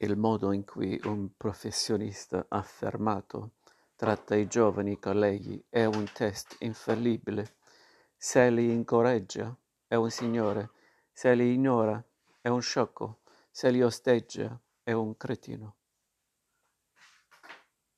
Il modo in cui un professionista affermato tratta i giovani colleghi è un test infallibile. Se li incoraggia, è un signore; se li ignora, è un sciocco; se li osteggia, è un cretino.